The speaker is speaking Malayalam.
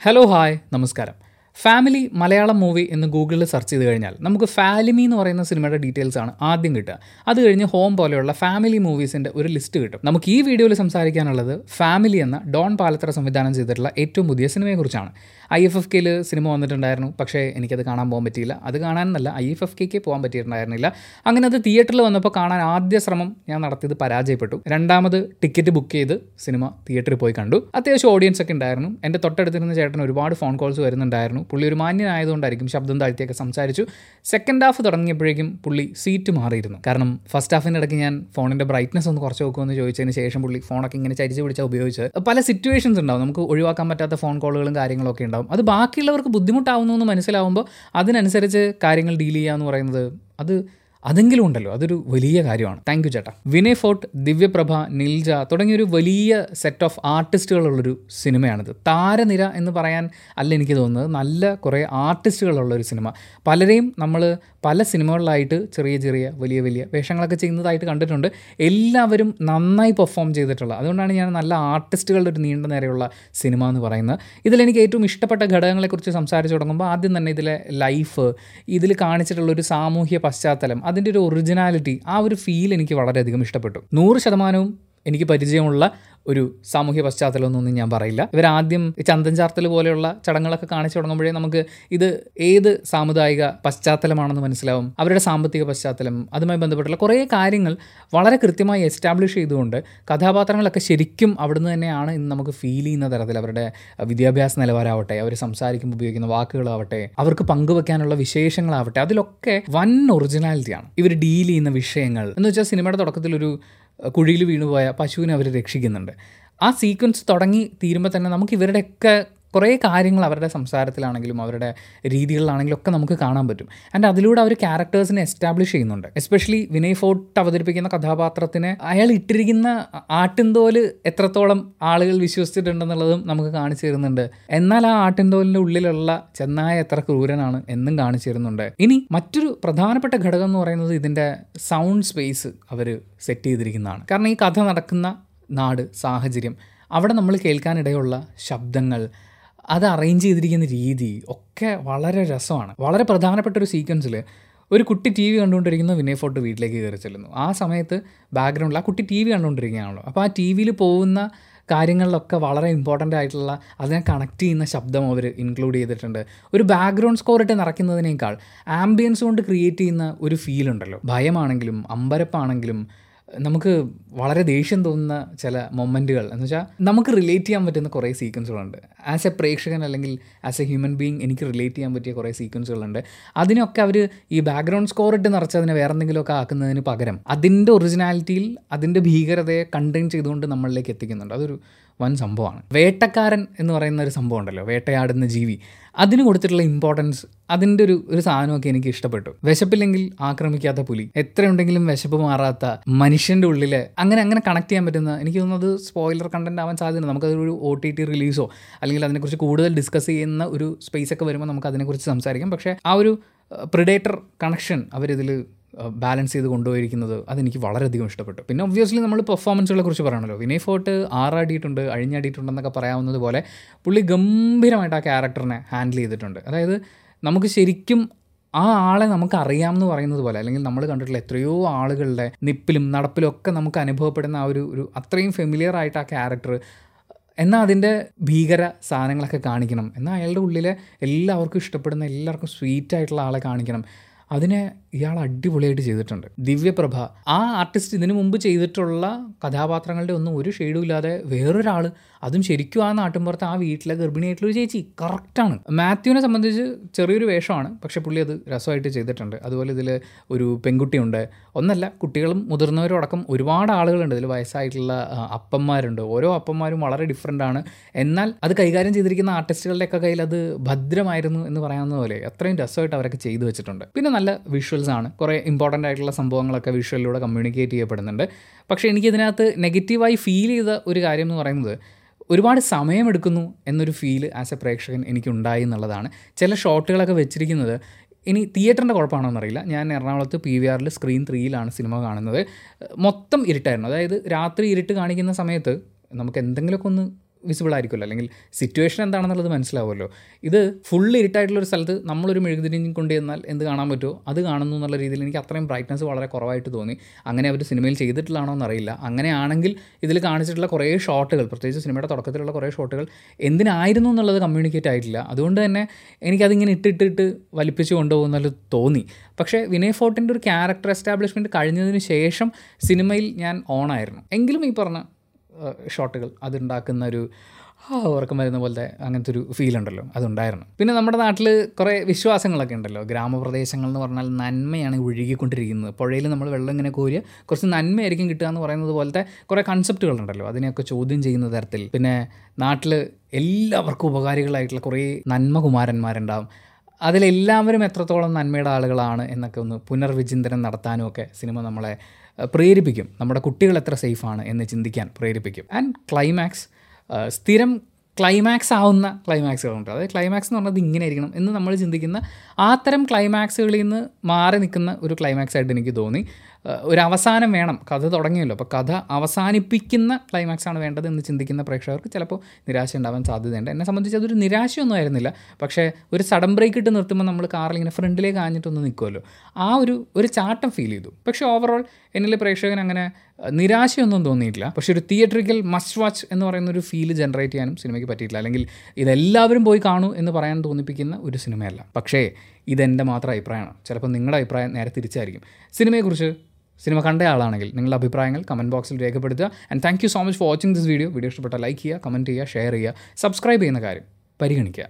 ഹലോ ഹായ് നമസ്കാരം ഫാമിലി മലയാളം മൂവി എന്ന് ഗൂഗിളിൽ സെർച്ച് ചെയ്ത് കഴിഞ്ഞാൽ നമുക്ക് ഫാലിമി എന്ന് പറയുന്ന സിനിമയുടെ ഡീറ്റെയിൽസ് ആണ് ആദ്യം കിട്ടുക. അത് കഴിഞ്ഞ് ഹോം പോലെയുള്ള ഫാമിലി മൂവീസിന്റെ ഒരു ലിസ്റ്റ് കിട്ടും. നമുക്ക് ഈ വീഡിയോയിൽ സംസാരിക്കാനുള്ളത് ഫാമിലി എന്ന ഡോൺ പാലത്ര സംവിധാനം ചെയ്തിട്ടുള്ള ഏറ്റവും പുതിയ സിനിമയെക്കുറിച്ചാണ്. ഐ എഫ് എഫ് കെയിൽ സിനിമ വന്നിട്ടുണ്ടായിരുന്നു. പക്ഷേ എനിക്കത് കാണാൻ പോകാൻ പറ്റിയില്ല. അത് കാണാനെന്നല്ല ഐ എഫ് എഫ് കെക്ക് പോകാൻ പറ്റിയിട്ടുണ്ടായിരുന്നില്ല. അങ്ങനെ അത് തിയേറ്ററിൽ വന്നപ്പോൾ കാണാൻ ആദ്യ ശ്രമം ഞാൻ നടത്തിയത് പരാജയപ്പെട്ടു. രണ്ടാമത് ടിക്കറ്റ് ബുക്ക് ചെയ്ത് സിനിമ തിയേറ്ററിൽ പോയി കണ്ടു. അത്യാവശ്യം ഓഡിയൻസ് ഒക്കെ ഉണ്ടായിരുന്നു. എന്റെ തൊട്ടടുത്തിരുന്ന ചേട്ടൻ ഒരുപാട് ഫോൺ കോൾസ് വരുന്നുണ്ടായിരുന്നു. പുള്ളി ഒരു മാന്യനായതുകൊണ്ടായിരിക്കും ശബ്ദം താഴ്ത്തിയൊക്കെ സംസാരിച്ചു. സെക്കൻഡ് ഹാഫ് തുടങ്ങിയപ്പോഴേക്കും പുള്ളി സീറ്റ് മാറിയിരുന്നു. കാരണം ഫസ്റ്റ് ഹാഫിന്റെ ഇടയ്ക്ക് ഞാൻ ഫോണിന്റെ ബ്രൈറ്റ്നസ് ഒന്ന് കുറച്ച് നോക്കുമെന്ന് ചോദിച്ചതിന് ശേഷം പുള്ളി ഫോണൊക്കെ ഇങ്ങനെ ചരിച്ച് പിടിച്ചാൽ ഉപയോഗിച്ച് പല സിറ്റുവേഷൻസ് ഉണ്ടാവും. നമുക്ക് ഒഴിവാക്കാൻ പറ്റാത്ത ഫോൺ കോളുകളും കാര്യങ്ങളൊക്കെ ഉണ്ടാവും. അത് ബാക്കിയുള്ളവർക്ക് ബുദ്ധിമുട്ടാവുന്നു എന്ന് മനസ്സിലാവുമ്പോൾ അതിനനുസരിച്ച് കാര്യങ്ങൾ ഡീൽ ചെയ്യുക എന്ന് പറയുന്നത് അത് അതെങ്കിലും ഉണ്ടല്ലോ. അതൊരു വലിയ കാര്യമാണ്. താങ്ക് യു ചേട്ടാ. വിനയ് ഫോർട്ട് ദിവ്യപ്രഭ നിൽജ തുടങ്ങിയൊരു വലിയ സെറ്റ് ഓഫ് ആർട്ടിസ്റ്റുകളുള്ളൊരു സിനിമയാണിത്. താരനിര എന്ന് പറയാൻ അല്ല എനിക്ക് തോന്നുന്നത്. നല്ല കുറേ ആർട്ടിസ്റ്റുകളുള്ളൊരു സിനിമ. പലരെയും നമ്മൾ പല സിനിമകളിലായിട്ട് ചെറിയ ചെറിയ വലിയ വലിയ വേഷങ്ങളൊക്കെ ചെയ്യുന്നതായിട്ട് കണ്ടിട്ടുണ്ട്. എല്ലാവരും നന്നായി പെർഫോം ചെയ്തിട്ടുള്ള അതുകൊണ്ടാണ് ഞാൻ നല്ല ആർട്ടിസ്റ്റുകളുടെ ഒരു നീണ്ട നേരെയുള്ള സിനിമ എന്ന് പറയുന്നത്. ഇതിലെനിക്ക് ഏറ്റവും ഇഷ്ടപ്പെട്ട ഘടകങ്ങളെക്കുറിച്ച് സംസാരിച്ചു തുടങ്ങുമ്പോൾ ആദ്യം തന്നെ ഇതിലെ ലൈഫ് ഇതിൽ കാണിച്ചിട്ടുള്ള ഒരു സാമൂഹ്യ പശ്ചാത്തലം അതിന്റെ ഒരു ഒറിജിനാലിറ്റി ആ ഒരു ഫീൽ എനിക്ക് വളരെയധികം ഇഷ്ടപ്പെട്ടു. നൂറ് ശതമാനവും എനിക്ക് പരിചയമുള്ള ഒരു സാമൂഹ്യ പശ്ചാത്തലമൊന്നും ഞാൻ പറയില്ല. ഇവരാദ്യം ചന്തൻ ചാർത്തൽ പോലെയുള്ള ചടങ്ങുകളൊക്കെ കാണിച്ചു തുടങ്ങുമ്പോഴേ നമുക്ക് ഇത് ഏത് സാമുദായിക പശ്ചാത്തലമാണെന്ന് മനസ്സിലാവും. അവരുടെ സാമ്പത്തിക പശ്ചാത്തലം അതുമായി ബന്ധപ്പെട്ടുള്ള കുറേ കാര്യങ്ങൾ വളരെ കൃത്യമായി എസ്റ്റാബ്ലിഷ് ചെയ്തുകൊണ്ട് കഥാപാത്രങ്ങളൊക്കെ ശരിക്കും അവിടുന്ന് തന്നെയാണ് ഇന്ന് നമുക്ക് ഫീൽ ചെയ്യുന്ന തരത്തിൽ അവരുടെ വിദ്യാഭ്യാസ നിലവാരമാവട്ടെ അവർ സംസാരിക്കുമ്പോൾ ഉപയോഗിക്കുന്ന വാക്കുകളാവട്ടെ അവർക്ക് പങ്കുവെക്കാനുള്ള വിശേഷങ്ങളാവട്ടെ അതിലൊക്കെ വൻ ഒറിജിനാലിറ്റിയാണ്. ഇവർ ഡീൽ ചെയ്യുന്ന വിഷയങ്ങൾ. എന്ന് വെച്ചാൽ സിനിമയുടെ തുടക്കത്തിൽ ഒരു കുഴിയിൽ വീണുപോയ പശുവിനെ അവർ രക്ഷിക്കുന്നുണ്ട്. ആ സീക്വൻസ് തുടങ്ങി തീരുമ്പോൾ തന്നെ നമുക്ക് ഇവരുടെയൊക്കെ കുറേ കാര്യങ്ങൾ അവരുടെ സംസാരത്തിലാണെങ്കിലും അവരുടെ രീതികളിലാണെങ്കിലും ഒക്കെ നമുക്ക് കാണാൻ പറ്റും. ആൻഡ് അതിലൂടെ അവർ ക്യാരക്ടേഴ്സിനെ എസ്റ്റാബ്ലിഷ് ചെയ്യുന്നുണ്ട്. എസ്പെഷ്യലി വിനയ് ഫോർട്ട് അവതരിപ്പിക്കുന്ന കഥാപാത്രത്തിന് അയാൾ ഇട്ടിരിക്കുന്ന ആട്ടിൻതോൽ എത്രത്തോളം ആളുകൾ വിശ്വസിച്ചിട്ടുണ്ടെന്നുള്ളതും നമുക്ക് കാണിച്ചു തരുന്നുണ്ട്. എന്നാൽ ആ ആട്ടിൻതോലിന്റെ ഉള്ളിലുള്ള ചെന്നായ എത്ര ക്രൂരനാണ് എന്നും കാണിച്ചു തരുന്നുണ്ട്. ഇനി മറ്റൊരു പ്രധാനപ്പെട്ട ഘടകം എന്ന് പറയുന്നത് ഇതിന്റെ സൗണ്ട് സ്പേസ് അവർ സെറ്റ് ചെയ്തിരിക്കുന്നതാണ്. കാരണം ഈ കഥ നടക്കുന്ന നാട് സാഹചര്യം അവിടെ നമ്മൾ കേൾക്കാനിടയുള്ള ശബ്ദങ്ങൾ അത് അറേഞ്ച് ചെയ്തിരിക്കുന്ന രീതി ഒക്കെ വളരെ രസമാണ്. വളരെ പ്രധാനപ്പെട്ട ഒരു സീക്വൻസിൽ ഒരു കുട്ടി ടി വി കണ്ടുകൊണ്ടിരിക്കുന്ന വിനയ് ഫോർട്ട് വീട്ടിലേക്ക് കയറി ചെല്ലുന്നു. ആ സമയത്ത് ബാക്ക്ഗ്രൗണ്ടിൽ ആ കുട്ടി ടി വി കണ്ടുകൊണ്ടിരിക്കുകയാണല്ലോ. അപ്പോൾ ആ ടി വിയിൽ പോകുന്ന കാര്യങ്ങളിലൊക്കെ വളരെ ഇമ്പോർട്ടന്റ് ആയിട്ടുള്ള അതിനെ കണക്ട് ചെയ്യുന്ന ശബ്ദം അവർ ഇൻക്ലൂഡ് ചെയ്തിട്ടുണ്ട്. ഒരു ബാക്ക്ഗ്രൗണ്ട് സ്കോർ ഇട്ട് നിറയ്ക്കുന്നതിനേക്കാൾ ആംബിയൻസ് കൊണ്ട് ക്രിയേറ്റ് ചെയ്യുന്ന ഒരു ഫീൽ ഉണ്ടല്ലോ. ഭയമാണെങ്കിലും അമ്പരപ്പാണെങ്കിലും നമുക്ക് വളരെ ദേഷ്യം തോന്നുന്ന ചില മൊമെന്റുകൾ. എന്ന് വെച്ചാൽ നമുക്ക് റിലേറ്റ് ചെയ്യാൻ പറ്റുന്ന കുറേ സീക്വൻസുകളുണ്ട് ആസ് എ പ്രേക്ഷകൻ അല്ലെങ്കിൽ ആസ് എ ഹ്യൂമൻ ബീങ് എനിക്ക് റിലേറ്റ് ചെയ്യാൻ പറ്റിയ കുറേ സീക്വൻസുകളുണ്ട് അതിനൊക്കെ അവർ ഈ ബാക്ക്ഗ്രൗണ്ട് സ്കോർ ഇട്ട് നിറച്ചതിനെ വേറെ എന്തെങ്കിലുമൊക്കെ ആക്കുന്നതിന് പകരം അതിന്റെ ഒറിജിനാലിറ്റിയിൽ അതിന്റെ ഭീകരതയെ കണ്ടെയ്ൻ ചെയ്തുകൊണ്ട് നമ്മളിലേക്ക് എത്തിക്കുന്നുണ്ട്. അതൊരു വൻ സംഭവമാണ്. വേട്ടക്കാരൻ എന്ന് പറയുന്ന ഒരു സംഭവം ഉണ്ടല്ലോ വേട്ടയാടുന്ന ജീവി. അതിന് കൊടുത്തിട്ടുള്ള ഇമ്പോർട്ടൻസ് അതിന്റെ ഒരു ഒരു സാധനമൊക്കെ എനിക്ക് ഇഷ്ടപ്പെട്ടു. വിശപ്പില്ലെങ്കിൽ ആക്രമിക്കാത്ത പുലി. എത്രയുണ്ടെങ്കിലും വിശപ്പ് മാറാത്ത മനുഷ്യന്റെ ഉള്ളിൽ അങ്ങനെ അങ്ങനെ കണക്ട് ചെയ്യാൻ പറ്റുന്ന എനിക്ക് തോന്നുന്നത് സ്പോയിലർ കണ്ടന്റ് ആവാൻ സാധ്യത നമുക്കതൊരു ഒ ടി ടി റിലീസോ അല്ലെങ്കിൽ അതിനെക്കുറിച്ച് കൂടുതൽ ഡിസ്കസ് ചെയ്യുന്ന ഒരു സ്പേസ് ഒക്കെ വരുമ്പോൾ നമുക്ക് അതിനെക്കുറിച്ച് സംസാരിക്കാം. പക്ഷേ ആ ഒരു പ്രിഡേറ്റർ കണക്ഷൻ അവരിതിൽ ബാലൻസ് ചെയ്ത് കൊണ്ടുപോയിരിക്കുന്നത് അതെനിക്ക് വളരെയധികം ഇഷ്ടപ്പെട്ടു. പിന്നെ ഒബ്വിയസ്ലി നമ്മൾ പെർഫോമൻസുകളെ കുറിച്ച് പറയണല്ലോ. വിനയ് ഫോർട്ട് ആറാടിയിട്ടുണ്ട് അഴിഞ്ഞാടിയിട്ടുണ്ടെന്നൊക്കെ പറയാവുന്നത് പോലെ പുള്ളി ഗംഭീരമായിട്ട് ആ ക്യാരക്ടറിനെ ഹാൻഡിൽ ചെയ്തിട്ടുണ്ട്. അതായത് നമുക്ക് ശരിക്കും ആ ആളെ നമുക്ക് അറിയാമെന്ന് പറയുന്നത് പോലെ അല്ലെങ്കിൽ നമ്മൾ കണ്ടിട്ടുള്ള എത്രയോ ആളുകളുടെ നിപ്പിലും നടപ്പിലും ഒക്കെ നമുക്ക് അനുഭവപ്പെടുന്ന ആ ഒരു ഒരു അത്രയും ഫെമിലിയർ ആയിട്ട് ആ ക്യാരക്ടർ എന്നാൽ അതിന്റെ ഭീകര സാധനങ്ങളൊക്കെ കാണിക്കണം. എന്നാൽ അയാളുടെ ഉള്ളിലെ എല്ലാവർക്കും ഇഷ്ടപ്പെടുന്ന എല്ലാവർക്കും സ്വീറ്റ് ആയിട്ടുള്ള ആളെ കാണിക്കണം. അതിനെ ഇയാൾ അടിപൊളിയായിട്ട് ചെയ്തിട്ടുണ്ട്. ദിവ്യപ്രഭ ആ ആർട്ടിസ്റ്റ് ഇതിനു മുമ്പ് ചെയ്തിട്ടുള്ള കഥാപാത്രങ്ങളുടെ ഒന്നും ഒരു ഷെയ്ഡും ഇല്ലാതെ വേറൊരാൾ അതും ശരിക്കും ആ നാട്ടിൻപുറത്ത് ആ വീട്ടിലെ ഗർഭിണിയായിട്ടുള്ള ഒരു ചേച്ചി കറക്റ്റാണ് മാത്യുവിനെ സംബന്ധിച്ച് ചെറിയൊരു വേഷമാണ് പക്ഷെ പുള്ളി അത് രസമായിട്ട് ചെയ്തിട്ടുണ്ട്. അതുപോലെ ഇതിൽ ഒരു പെൺകുട്ടിയുണ്ട്. ഒന്നല്ല കുട്ടികളും മുതിർന്നവരും അടക്കം ഒരുപാട് ആളുകളുണ്ട്. ഇതിൽ വയസ്സായിട്ടുള്ള അപ്പന്മാരുണ്ട്. ഓരോ അപ്പന്മാരും വളരെ ഡിഫറെന്റ് ആണ്. എന്നാൽ അത് കൈകാര്യം ചെയ്തിരിക്കുന്ന ആർട്ടിസ്റ്റുകളുടെയൊക്കെ കയ്യിൽ അത് ഭദ്രമായിരുന്നു എന്ന് പറയാവുന്ന പോലെ അത്രയും രസമായിട്ട് അവരൊക്കെ ചെയ്തു വെച്ചിട്ടുണ്ട്. പിന്നെ നല്ല വിഷ്വൽസ് ആണ്. കുറേ ഇമ്പോർട്ടന്റ് ആയിട്ടുള്ള സംഭവങ്ങളൊക്കെ വിഷ്വലിലൂടെ കമ്മ്യൂണിക്കേറ്റ് ചെയ്യപ്പെടുന്നുണ്ട്. പക്ഷേ എനിക്കിതിനകത്ത് നെഗറ്റീവായി ഫീൽ ചെയ്ത ഒരു കാര്യം എന്ന് പറയുന്നത് ഒരുപാട് സമയമെടുക്കുന്നു എന്നൊരു ഫീൽ ആസ് എ പ്രേക്ഷകൻ എനിക്കുണ്ടായി എന്നുള്ളതാണ്. ചില ഷോട്ടുകളൊക്കെ വെച്ചിരിക്കുന്നത് ഇനി തിയേറ്ററിന്റെ കുഴപ്പമാണോ എന്നറിയില്ല. ഞാൻ എറണാകുളത്ത് പി വി ആറിൽ സ്ക്രീൻ ത്രീയിലാണ് സിനിമ കാണുന്നത്. മൊത്തം ഇരുട്ടായിരുന്നു. അതായത് രാത്രി ഇരുട്ട് കാണിക്കുന്ന സമയത്ത് നമുക്ക് എന്തെങ്കിലുമൊക്കെ ഒന്ന് വിസിബിൾ ആയിരിക്കുമല്ലോ. അല്ലെങ്കിൽ സിറ്റുവേഷൻ എന്താണെന്നുള്ളത് മനസ്സിലാവുമല്ലോ. ഇത് ഫുൾ ഇരുട്ടായിട്ടുള്ള ഒരു സ്ഥലത്ത് നമ്മളൊരു മെഴുകുതിരിഞ്ഞ് കൊണ്ട് ചെന്നാൽ എന്ത് കാണാൻ പറ്റുമോ? അത് കാണുന്നു എന്നുള്ള രീതിയിൽ എനിക്ക് അത്രയും ബ്രൈറ്റ്നസ് വളരെ കുറവായിട്ട് തോന്നി. അങ്ങനെ അവർ സിനിമയിൽ ചെയ്തിട്ടുള്ളതാണോ എന്നറിയില്ല. അങ്ങനെയാണെങ്കിൽ ഇതിൽ കാണിച്ചിട്ടുള്ള കുറേ ഷോട്ടുകൾ പ്രത്യേകിച്ച് സിനിമയുടെ തുടക്കത്തിലുള്ള കുറേ ഷോട്ടുകൾ എന്തിനായിരുന്നു എന്നുള്ളത് കമ്മ്യൂണിക്കേറ്റ് ആയിട്ടില്ല. അതുകൊണ്ട് തന്നെ എനിക്കതിങ്ങനെ ഇട്ടിട്ടിട്ട് വലിപ്പിച്ച് കൊണ്ടുപോകുന്നത് തോന്നി. പക്ഷേ വിനയ് ഫോർട്ടിന്റെ ഒരു ക്യാരക്ടർ എസ്റ്റാബ്ലിഷ്മെന്റ് കഴിഞ്ഞതിന് ശേഷം സിനിമയിൽ ഞാൻ ഓണായിരുന്നു എങ്കിലും ഈ പറഞ്ഞ ഷോട്ടുകൾ. അതുണ്ടാക്കുന്ന ഒരു ആ ഉറക്കം വരുന്ന പോലത്തെ അങ്ങനത്തെ ഒരു ഫീൽ ഉണ്ടല്ലോ. അതുണ്ടായിരുന്നു. പിന്നെ നമ്മുടെ നാട്ടിൽ കുറേ വിശ്വാസങ്ങളൊക്കെ ഉണ്ടല്ലോ. ഗ്രാമപ്രദേശങ്ങൾ എന്ന് പറഞ്ഞാൽ നന്മയാണ് ഒഴുകിക്കൊണ്ടിരിക്കുന്നത്. പുഴയിൽ നമ്മൾ വെള്ളം ഇങ്ങനെ കോരിയ കുറച്ച് നന്മയായിരിക്കും കിട്ടുക എന്ന് പറയുന്നത് പോലത്തെ കുറേ കൺസെപ്റ്റുകളുണ്ടല്ലോ അതിനെയൊക്കെ ചോദ്യം ചെയ്യുന്ന തരത്തിൽ. പിന്നെ നാട്ടിൽ എല്ലാവർക്കും ഉപകാരികളായിട്ടുള്ള കുറേ നന്മകുമാരന്മാരുണ്ടാവും. അതിലെല്ലാവരും എത്രത്തോളം നന്മയുടെ ആളുകളാണ് എന്നൊക്കെ ഒന്ന് പുനർവിചിന്തനം നടത്താനും ഒക്കെ സിനിമ നമ്മളെ പ്രേരിപ്പിക്കും. നമ്മുടെ കുട്ടികൾ എത്ര സേഫാണ് എന്ന് ചിന്തിക്കാൻ പ്രേരിപ്പിക്കും. ആൻഡ് ക്ലൈമാക്സ് സ്ഥിരം ക്ലൈമാക്സ് ആവുന്ന ക്ലൈമാക്സുകളുണ്ട് അതായത് ക്ലൈമാക്സ് എന്ന് പറഞ്ഞത് ഇങ്ങനെ ആയിരിക്കണം എന്ന് നമ്മൾ ചിന്തിക്കുന്ന ആ തരം ക്ലൈമാക്സുകളിൽ നിന്ന് മാറി നിൽക്കുന്ന ഒരു ക്ലൈമാക്സ് ആയിട്ട് എനിക്ക് തോന്നി. ഒരു അവസാനം വേണം. കഥ തുടങ്ങിയല്ലോ. അപ്പോൾ കഥ അവസാനിപ്പിക്കുന്ന ക്ലൈമാക്സ് ആണ് വേണ്ടത് എന്ന് ചിന്തിക്കുന്ന പ്രേക്ഷകർക്ക് ചിലപ്പോൾ നിരാശ ഉണ്ടാവാൻ സാധ്യതയുണ്ട്. എന്നെ സംബന്ധിച്ച് അതൊരു നിരാശയൊന്നും ആയിരുന്നില്ല. പക്ഷേ ഒരു സഡൻ ബ്രേക്ക് ഇട്ട് നിർത്തുമ്പോൾ നമ്മൾ കാറിൽ ഇങ്ങനെ ഫ്രണ്ടിലേക്ക് ആഞ്ഞിട്ടൊന്ന് നിൽക്കുമല്ലോ ആ ഒരു ഒരു ചാട്ടം ഫീൽ ചെയ്തു. പക്ഷേ ഓവറോൾ എന്നിൽ പ്രേക്ഷകൻ അങ്ങനെ നിരാശയൊന്നും തോന്നിയിട്ടില്ല. പക്ഷേ ഒരു തിയേറ്ററിക്കൽ മസ്റ്റ് വാച്ച് എന്ന് പറയുന്ന ഒരു ഫീൽ ജനറേറ്റ് ചെയ്യാനും സിനിമയ്ക്ക് പറ്റിയിട്ടില്ല. അല്ലെങ്കിൽ ഇതെല്ലാവരും പോയി കാണൂ എന്ന് പറയാൻ തോന്നിപ്പിക്കുന്ന ഒരു സിനിമയല്ല. പക്ഷേ ഇതെന്റെ മാത്രം അഭിപ്രായമാണ്. ചിലപ്പോൾ നിങ്ങളുടെ അഭിപ്രായം നേരെ തിരിച്ചായിരിക്കും. സിനിമയെക്കുറിച്ച് സിനിമ കണ്ട ആളാണെങ്കിൽ നിങ്ങളുടെ അഭിപ്രായങ്ങൾ കമന്റ് ബോക്സിൽ രേഖപ്പെടുത്തുക. And thank you so much for watching this video video ഇഷ്ടപ്പെട്ട ലൈക്ക് ചെയ്യുക കമന്റ് ചെയ്യുക ഷെയർ ചെയ്യുക സബ്സ്ക്രൈബ് ചെയ്യുന്ന കാര്യം പരിഗണിക്കുക.